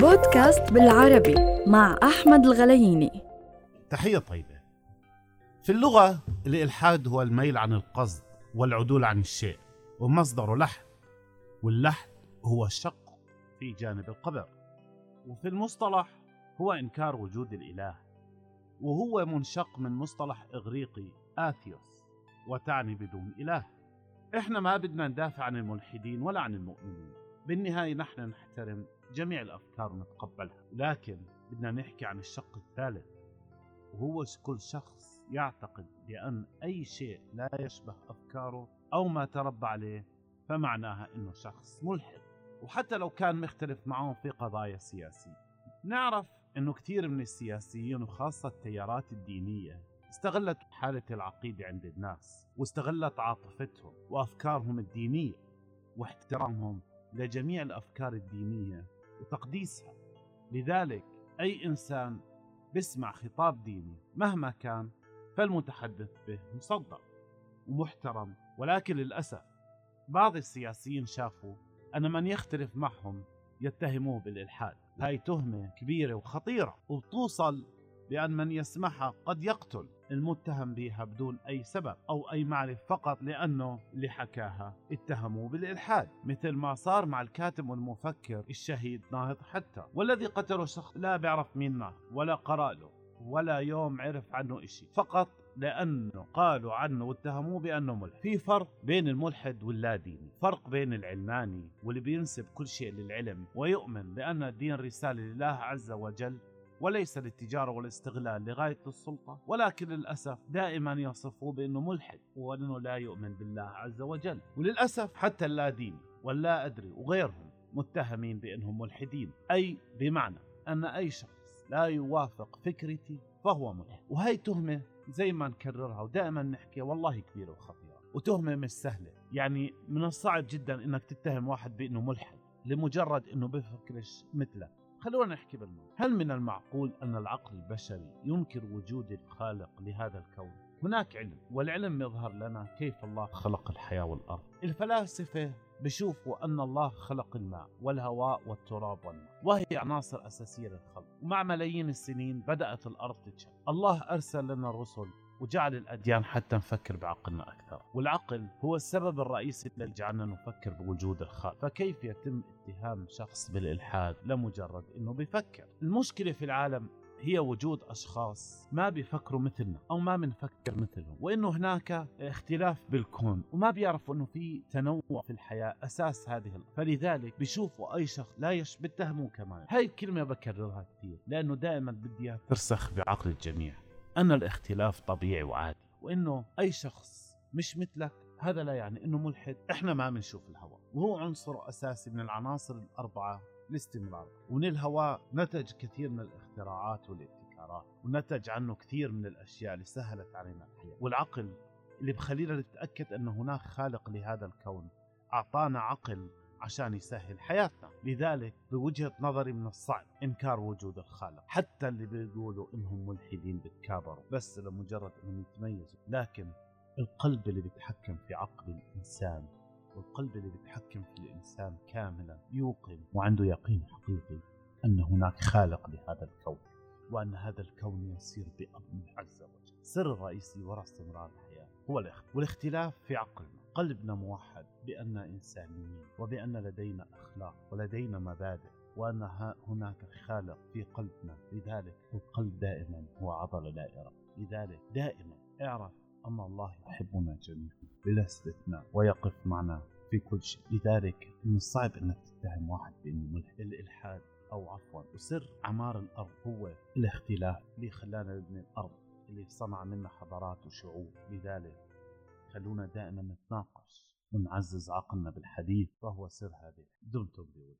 بودكاست بالعربي مع أحمد الغلييني تحية طيبة. في اللغة الإلحاد هو الميل عن القصد والعدول عن الشيء ومصدره لحن واللحن هو شق في جانب القبر وفي المصطلح هو إنكار وجود الإله وهو منشق من مصطلح إغريقي آثيوس وتعني بدون إله. إحنا ما بدنا ندافع عن الملحدين ولا عن المؤمنين بالنهاية نحن نحترم جميع الأفكار ونتقبلها لكن بدنا نحكي عن الشق الثالث وهو كل شخص يعتقد بأن أي شيء لا يشبه أفكاره أو ما تربى عليه فمعناها أنه شخص ملحد وحتى لو كان مختلف معهم في قضايا سياسية. نعرف أنه كثير من السياسيين وخاصة التيارات الدينية استغلت حالة العقيدة عند الناس واستغلت عاطفتهم وأفكارهم الدينية واحترامهم لجميع الأفكار الدينية. وتقديسها. لذلك أي إنسان بسمع خطاب ديني مهما كان فالمتحدث به مصدق ومحترم. ولكن للأسف بعض السياسيين شافوا أن من يختلف معهم يتهموه بالإلحاد. هاي تهمة كبيرة وخطيرة وتوصل بأن من يسمعها قد يقتل المتهم بها بدون أي سبب أو أي معرفة فقط لأنه اللي حكاها اتهموه بالإلحاد مثل ما صار مع الكاتب والمفكر الشهيد ناهض حتى والذي قتله شخص لا بيعرف مين ناهض ولا قرأ له ولا يوم عرف عنه إشي فقط لأنه قالوا عنه واتهموه بأنه ملحد. في فرق بين الملحد واللاديني فرق بين العلماني واللي بينسب كل شيء للعلم ويؤمن بأن الدين رسالة لله عز وجل وليس للتجارة والاستغلال لغاية السلطة ولكن للأسف دائما يصفوه بأنه ملحد وأنه لا يؤمن بالله عز وجل. وللأسف حتى اللاديني واللا أدري وغيرهم متهمين بأنهم ملحدين أي بمعنى أن أي شخص لا يوافق فكرتي فهو ملحد. وهي تهمة زي ما نكررها ودائما نحكي والله كبيرة وخطيرة. وتهمة مش سهلة يعني من الصعب جدا إنك تتهم واحد بأنه ملحد لمجرد إنه بفكرش مثلك خلونا نحكي بالمعنى هل من المعقول أن العقل البشري ينكر وجود الخالق لهذا الكون؟ هناك علم والعلم يظهر لنا كيف الله خلق الحياة والأرض. الفلاسفة بشوفوا أن الله خلق الماء والهواء والتراب والماء وهي عناصر أساسية للخلق. ومع ملايين السنين بدأت الأرض تتشق الله أرسل لنا الرسل وجعل الأديان حتى نفكر بعقلنا أكثر. والعقل هو السبب الرئيسي الذي جعلنا نفكر بوجود الخالق. فكيف يتم اتهام شخص بالإلحاد؟ لمجرد أنه بيفكر. المشكلة في العالم هي وجود أشخاص ما بيفكروا مثلنا أو ما بنفكر مثلهم وإنه هناك اختلاف بالكون وما بيعرفوا إنه في تنوع في الحياة أساس هذه الأرض فلذلك بيشوفوا أي شخص لا يش بيتهموه كمان. هاي الكلمة بكررها كثير لأنه دائما بدي ترسخ بعقل الجميع. أن الاختلاف طبيعي وعادي وإنه أي شخص مش مثلك هذا لا يعني إنه ملحد. إحنا ما بنشوف الهواء وهو عنصر أساسي من العناصر الأربعة الاستمرار. ومن الهواء نتج كثير من الاختراعات والابتكارات ونتج عنه كثير من الأشياء اللي سهلت علينا الحياة. والعقل اللي بخلينا نتأكد أن هناك خالق لهذا الكون أعطانا عقل عشان يسهل حياتنا لذلك بوجهة نظري من الصعب إنكار وجود الخالق. حتى اللي بيقولوا إنهم ملحدين بتكابروا بس لمجرد إنهم يتميزوا. لكن القلب اللي بيتحكم في عقل الإنسان والقلب اللي بيتحكم في الإنسان كاملا يوقن وعنده يقين حقيقي أن هناك خالق لهذا الكون وأن هذا الكون يسير بأمر عز وجل. السر الرئيسي وراء استمرار الحياة هو الاختلاف والاختلاف في عقلنا. قلبنا موحد بأن إنسانيين وبأن لدينا أخلاق ولدينا مبادئ وأن هناك خالق في قلبنا. لذلك القلب دائما هو عضلة دائرة. لذلك دائما اعرف أن الله يحبنا جميعا. بلا استثناء ويقف معنا في كل شيء. لذلك من الصعب أنك تتهم واحد بأنه ملحد. الإلحاد أو عفوا. وسر عمار الأرض هو الاختلاف اللي خلانا نبني الأرض اللي صنع منا حضارات وشعوب. لذلك خلونا دائما نتناقش ونعزز عقلنا بالحديث فهو سر هذه دمتم بود